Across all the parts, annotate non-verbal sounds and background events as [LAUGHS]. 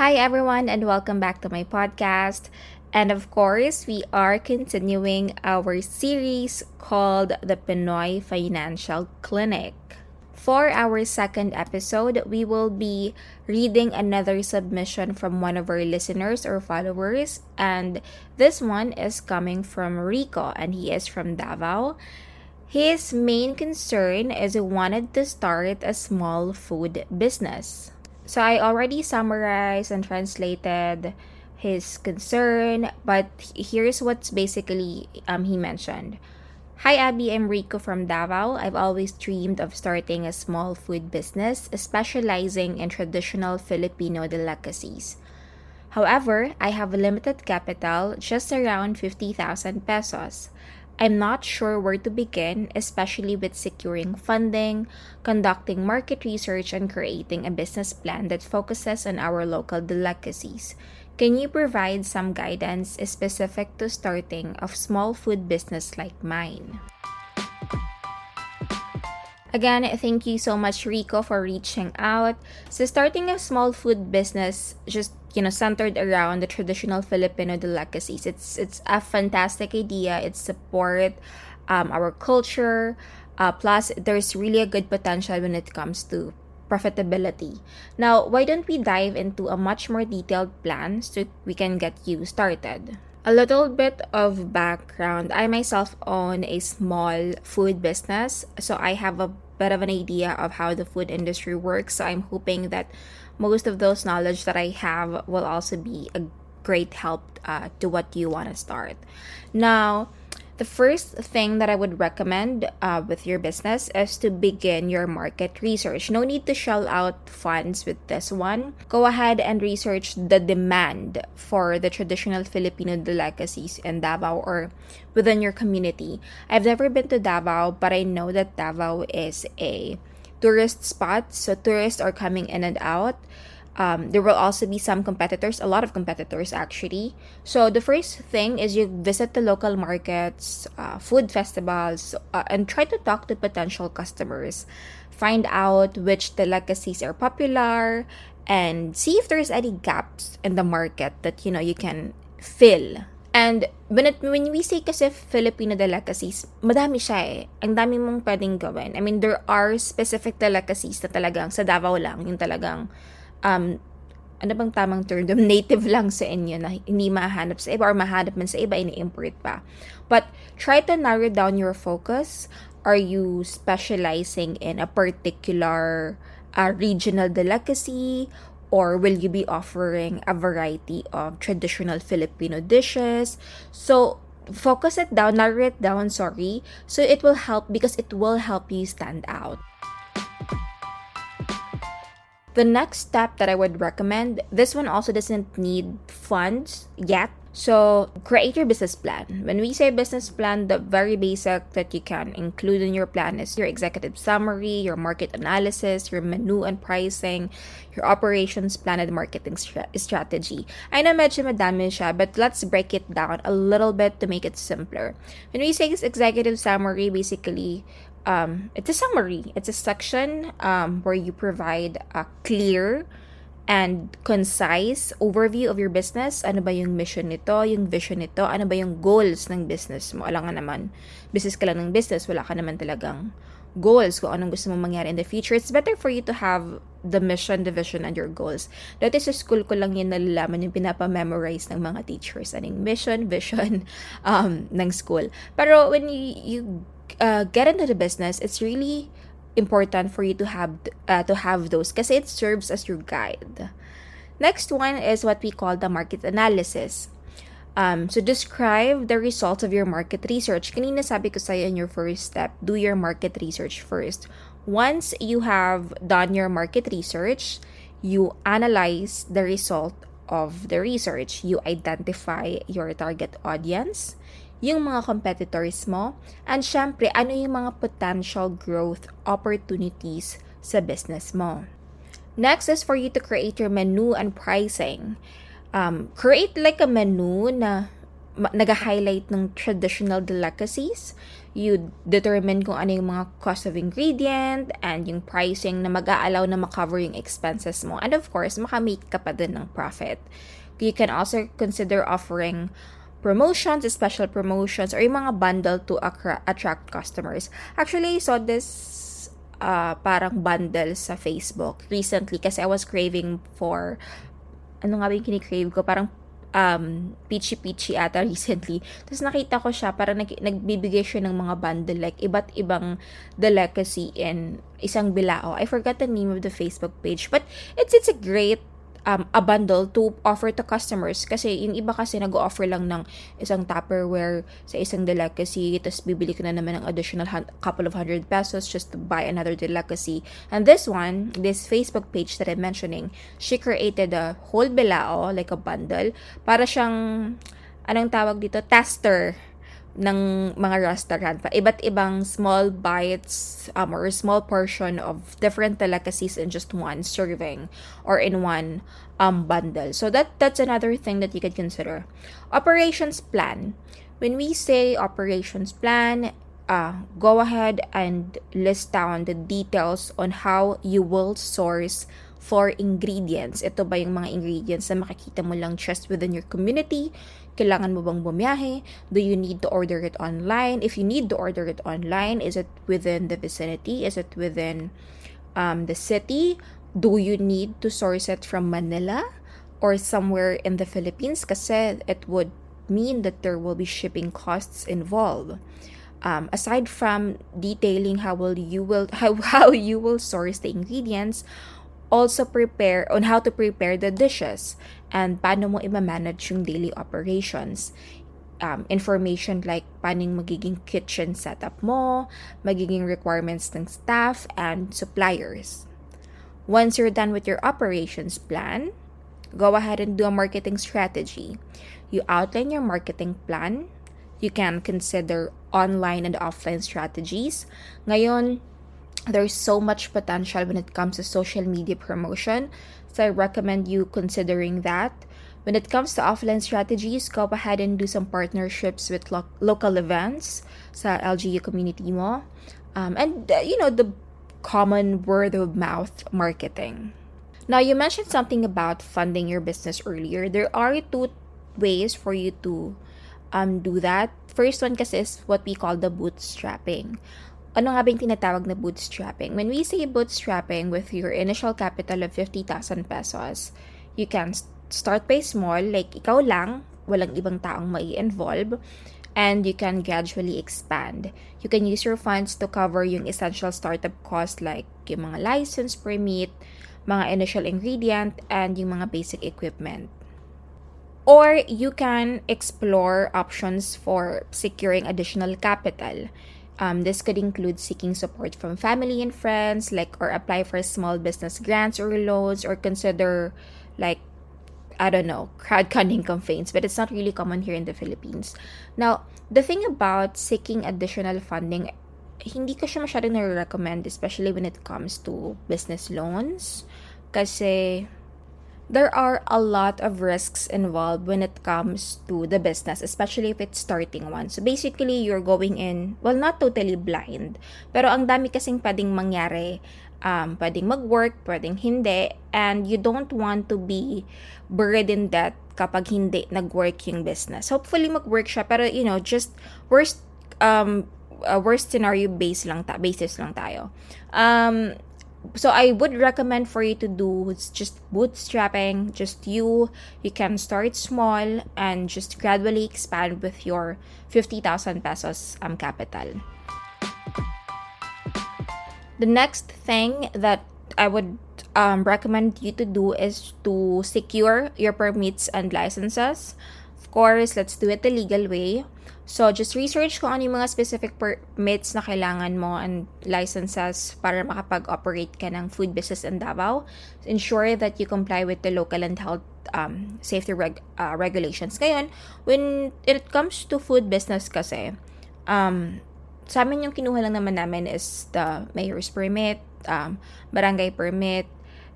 Hi, everyone, and welcome back to my podcast. And of course, we are continuing our series called The Pinoy Financial Clinic. For our second episode, we will be reading another submission from one of our listeners or followers. And this one is coming from Rico, and he is from Davao. His main concern is he wanted to start a small food business. So I already summarized and translated his concern, but here's what's basically um, he mentioned. Hi Abby, I'm Rico from Davao. I've always dreamed of starting a small food business specializing in traditional Filipino delicacies. However, I have limited capital, just around 50,000 pesos. I'm not sure where to begin, especially with securing funding, conducting market research, and creating a business plan that focuses on our local delicacies. Can you provide some guidance specific to starting a small food business like mine? Again, thank you so much, Rico, for reaching out. So, starting a small food business, just you know, centered around the traditional Filipino delicacies, it's it's a fantastic idea. It support um, our culture. Uh, plus, there's really a good potential when it comes to profitability. Now, why don't we dive into a much more detailed plan so we can get you started? A little bit of background. I myself own a small food business, so I have a bit of an idea of how the food industry works. So I'm hoping that most of those knowledge that I have will also be a great help uh, to what you want to start. Now, the first thing that I would recommend uh, with your business is to begin your market research. No need to shell out funds with this one. Go ahead and research the demand for the traditional Filipino delicacies in Davao or within your community. I've never been to Davao, but I know that Davao is a tourist spots, so tourists are coming in and out. Um, there will also be some competitors, a lot of competitors actually. So the first thing is you visit the local markets, uh, food festivals, uh, and try to talk to potential customers. Find out which delicacies are popular, and see if there's any gaps in the market that you know you can fill. And when, it, when we say kasi Filipino delicacies, madami siya eh. Ang dami mong pwedeng gawin. I mean, there are specific delicacies na talagang sa Davao lang, yung talagang um, ano bang tamang term? [LAUGHS] Native lang sa inyo na hindi mahanap sa iba or mahanap man sa iba, ini-import pa. But try to narrow down your focus. Are you specializing in a particular uh, regional delicacy? Or will you be offering a variety of traditional Filipino dishes? So, focus it down, narrow it down, sorry. So, it will help because it will help you stand out. The next step that I would recommend, this one also doesn't need funds yet. So, create your business plan. When we say business plan, the very basic that you can include in your plan is your executive summary, your market analysis, your menu and pricing, your operations plan and marketing strategy. I know medyo madami siya, but let's break it down a little bit to make it simpler. When we say executive summary, basically, um, it's a summary. It's a section um, where you provide a clear and concise overview of your business. Ano ba yung mission nito, yung vision nito, ano ba yung goals ng business mo. Alam nga naman, business ka lang ng business, wala ka naman talagang goals kung anong gusto mong mangyari in the future. It's better for you to have the mission, the vision, and your goals. Dati sa school ko lang yun nalalaman yung pinapa-memorize ng mga teachers. Anong mission, vision [LAUGHS] um, ng school. Pero when you, you uh, get into the business, it's really important for you to have uh, to have those because it serves as your guide. Next one is what we call the market analysis. Um, so describe the results of your market research. Kanina sabi ko sa'yo in your first step, do your market research first. Once you have done your market research, you analyze the result of the research. You identify your target audience yung mga competitors mo, and syempre, ano yung mga potential growth opportunities sa business mo. Next is for you to create your menu and pricing. Um, create like a menu na nag-highlight ng traditional delicacies. You determine kung ano yung mga cost of ingredient and yung pricing na mag-aalaw na makover yung expenses mo. And of course, makamake ka pa din ng profit. You can also consider offering promotions, special promotions, or yung mga bundle to attract customers. Actually, I saw this uh, parang bundle sa Facebook recently kasi I was craving for ano nga ba yung kinikrave ko? Parang um, peachy peachy ata [LAUGHS] recently. Tapos nakita ko siya, para nag, nagbibigay siya ng mga bundle, like iba't ibang delicacy in isang bilao. I forgot the name of the Facebook page, but it's it's a great um, a bundle to offer to customers. Kasi yung iba kasi nag-offer lang ng isang Tupperware sa isang delicacy, tapos bibili ko na naman ng additional couple of hundred pesos just to buy another delicacy. And this one, this Facebook page that I'm mentioning, she created a whole bilao, like a bundle, para siyang, anong tawag dito, tester ng mga restaurant pa. Iba't ibang small bites um, or small portion of different delicacies in just one serving or in one um, bundle. So that that's another thing that you could consider. Operations plan. When we say operations plan, uh, go ahead and list down the details on how you will source for ingredients. Ito ba yung mga ingredients na makikita mo lang just within your community? Kailangan mo bang bumiyahe? Do you need to order it online? If you need to order it online, is it within the vicinity? Is it within um, the city? Do you need to source it from Manila or somewhere in the Philippines? Kasi it would mean that there will be shipping costs involved. Um, aside from detailing how will you will [LAUGHS] how, how you will source the ingredients, also prepare on how to prepare the dishes and paano mo i-manage yung daily operations. Um, information like paano magiging kitchen setup mo, magiging requirements ng staff and suppliers. Once you're done with your operations plan, go ahead and do a marketing strategy. You outline your marketing plan. You can consider online and offline strategies. Ngayon, there's so much potential when it comes to social media promotion. So I recommend you considering that. When it comes to offline strategies, go ahead and do some partnerships with lo- local events sa LGU community mo. Um, and, uh, you know, the common word of mouth marketing. Now, you mentioned something about funding your business earlier. There are two ways for you to um, do that. First one kasi is what we call the bootstrapping ano nga ba yung tinatawag na bootstrapping? When we say bootstrapping with your initial capital of 50,000 pesos, you can start by small, like ikaw lang, walang ibang taong mai involve and you can gradually expand. You can use your funds to cover yung essential startup cost like yung mga license permit, mga initial ingredient, and yung mga basic equipment. Or you can explore options for securing additional capital. Um, this could include seeking support from family and friends, like or apply for small business grants or loans, or consider like I don't know crowd crowdfunding [LAUGHS] campaigns. But it's not really common here in the Philippines. Now, the thing about seeking additional funding, hindi ko siya masyadong na-recommend, especially when it comes to business loans, kasi there are a lot of risks involved when it comes to the business, especially if it's starting one. So basically, you're going in, well, not totally blind, pero ang dami kasing pwedeng mangyari. Um, pwedeng mag-work, pwedeng hindi, and you don't want to be buried in debt kapag hindi nag-work yung business. Hopefully, mag-work siya, pero you know, just worst, um, uh, worst scenario base lang ta basis lang tayo. Um, so I would recommend for you to do just bootstrapping, just you. You can start small and just gradually expand with your 50,000 pesos um, capital. The next thing that I would um, recommend you to do is to secure your permits and licenses. Of course, let's do it the legal way. So, just research kung ano yung mga specific permits na kailangan mo and licenses para makapag-operate ka ng food business in Davao. Ensure that you comply with the local and health um, safety reg- uh, regulations. Ngayon, when it comes to food business kasi, um, sa amin yung kinuha lang naman namin is the mayor's permit, um, barangay permit,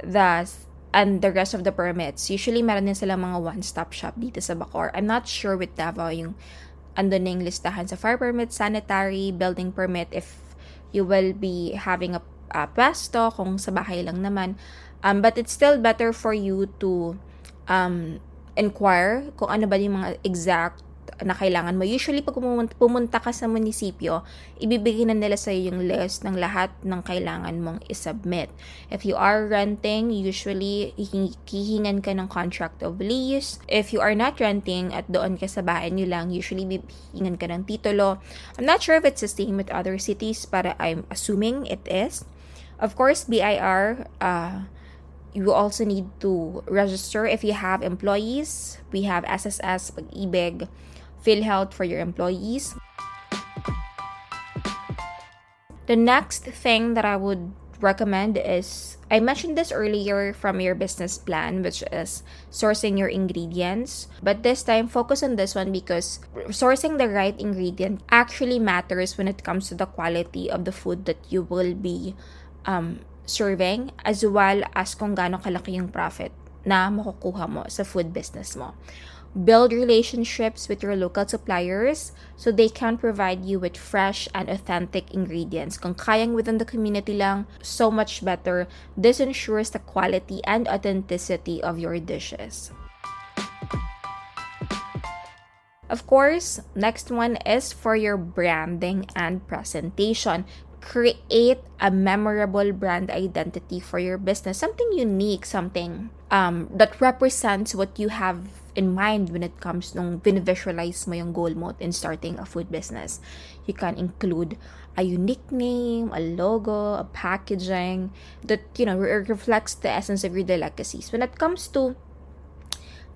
the and the rest of the permits. Usually, meron din sila mga one-stop shop dito sa Bacoor. I'm not sure with Davao yung andun na yung listahan sa fire permit, sanitary, building permit, if you will be having a, a pwesto, kung sa bahay lang naman. Um, but it's still better for you to um, inquire kung ano ba yung mga exact na kailangan mo. Usually, pag pumunta ka sa munisipyo, ibibigay na nila sa yung list ng lahat ng kailangan mong isubmit. If you are renting, usually, hihingan ka ng contract of lease. If you are not renting at doon ka sa bahay nyo lang, usually, hihingan ka ng titulo. I'm not sure if it's the same with other cities, but I'm assuming it is. Of course, BIR, uh, you also need to register if you have employees. We have SSS, Pag-ibig, PhilHealth for your employees. The next thing that I would recommend is I mentioned this earlier from your business plan, which is sourcing your ingredients. But this time, focus on this one because sourcing the right ingredient actually matters when it comes to the quality of the food that you will be um, serving, as well as kung gaano kalaki yung profit na makukuha mo sa food business mo. Build relationships with your local suppliers so they can provide you with fresh and authentic ingredients. Kung kayang within the community lang, so much better. This ensures the quality and authenticity of your dishes. Of course, next one is for your branding and presentation create a memorable brand identity for your business something unique something um, that represents what you have in mind when it comes nung visualize mo yung goal mo in starting a food business. You can include a unique name a logo a packaging that you know reflects the essence of your delicacies. When it comes to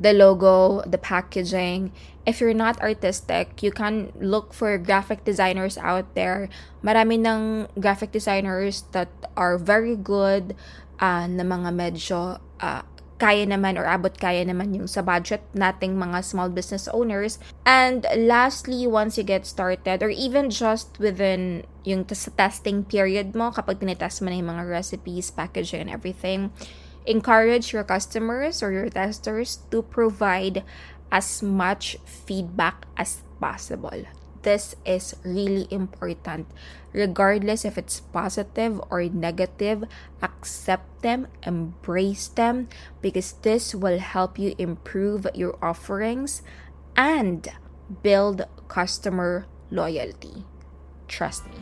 the logo, the packaging. If you're not artistic, you can look for graphic designers out there. Marami ng graphic designers that are very good uh, na mga medyo uh, kaya naman or abot kaya naman yung sa budget nating mga small business owners. And lastly, once you get started or even just within yung testing period mo, kapag tinetest mo na yung mga recipes, packaging, and everything, encourage your customers or your testers to provide as much feedback as possible. This is really important. Regardless if it's positive or negative, accept them, embrace them, because this will help you improve your offerings and build customer loyalty. Trust me.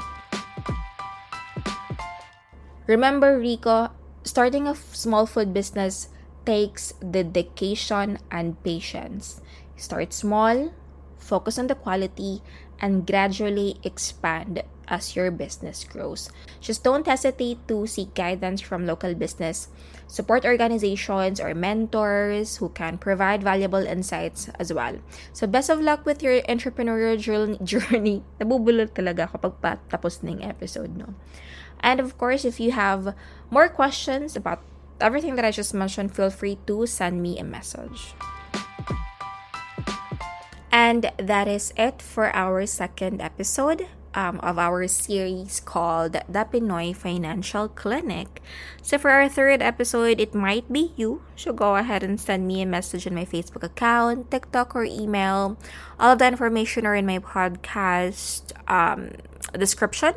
Remember, Rico, starting a small food business takes dedication and patience. Start small, focus on the quality, and gradually expand as your business grows. Just don't hesitate to seek guidance from local business support organizations or mentors who can provide valuable insights as well. So best of luck with your entrepreneurial journey. [LAUGHS] Nabubulol talaga kapag patapos ng episode, no? And of course, if you have more questions about everything that I just mentioned, feel free to send me a message. And that is it for our second episode um, of our series called The Pinoy Financial Clinic. So, for our third episode, it might be you. So, go ahead and send me a message on my Facebook account, TikTok, or email. All of the information are in my podcast um, description.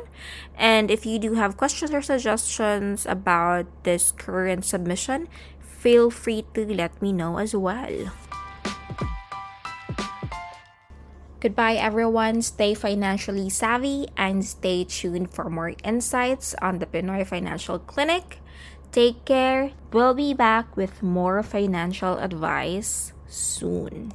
And if you do have questions or suggestions about this current submission, feel free to let me know as well. Goodbye, everyone. Stay financially savvy and stay tuned for more insights on the Pinoy Financial Clinic. Take care. We'll be back with more financial advice soon.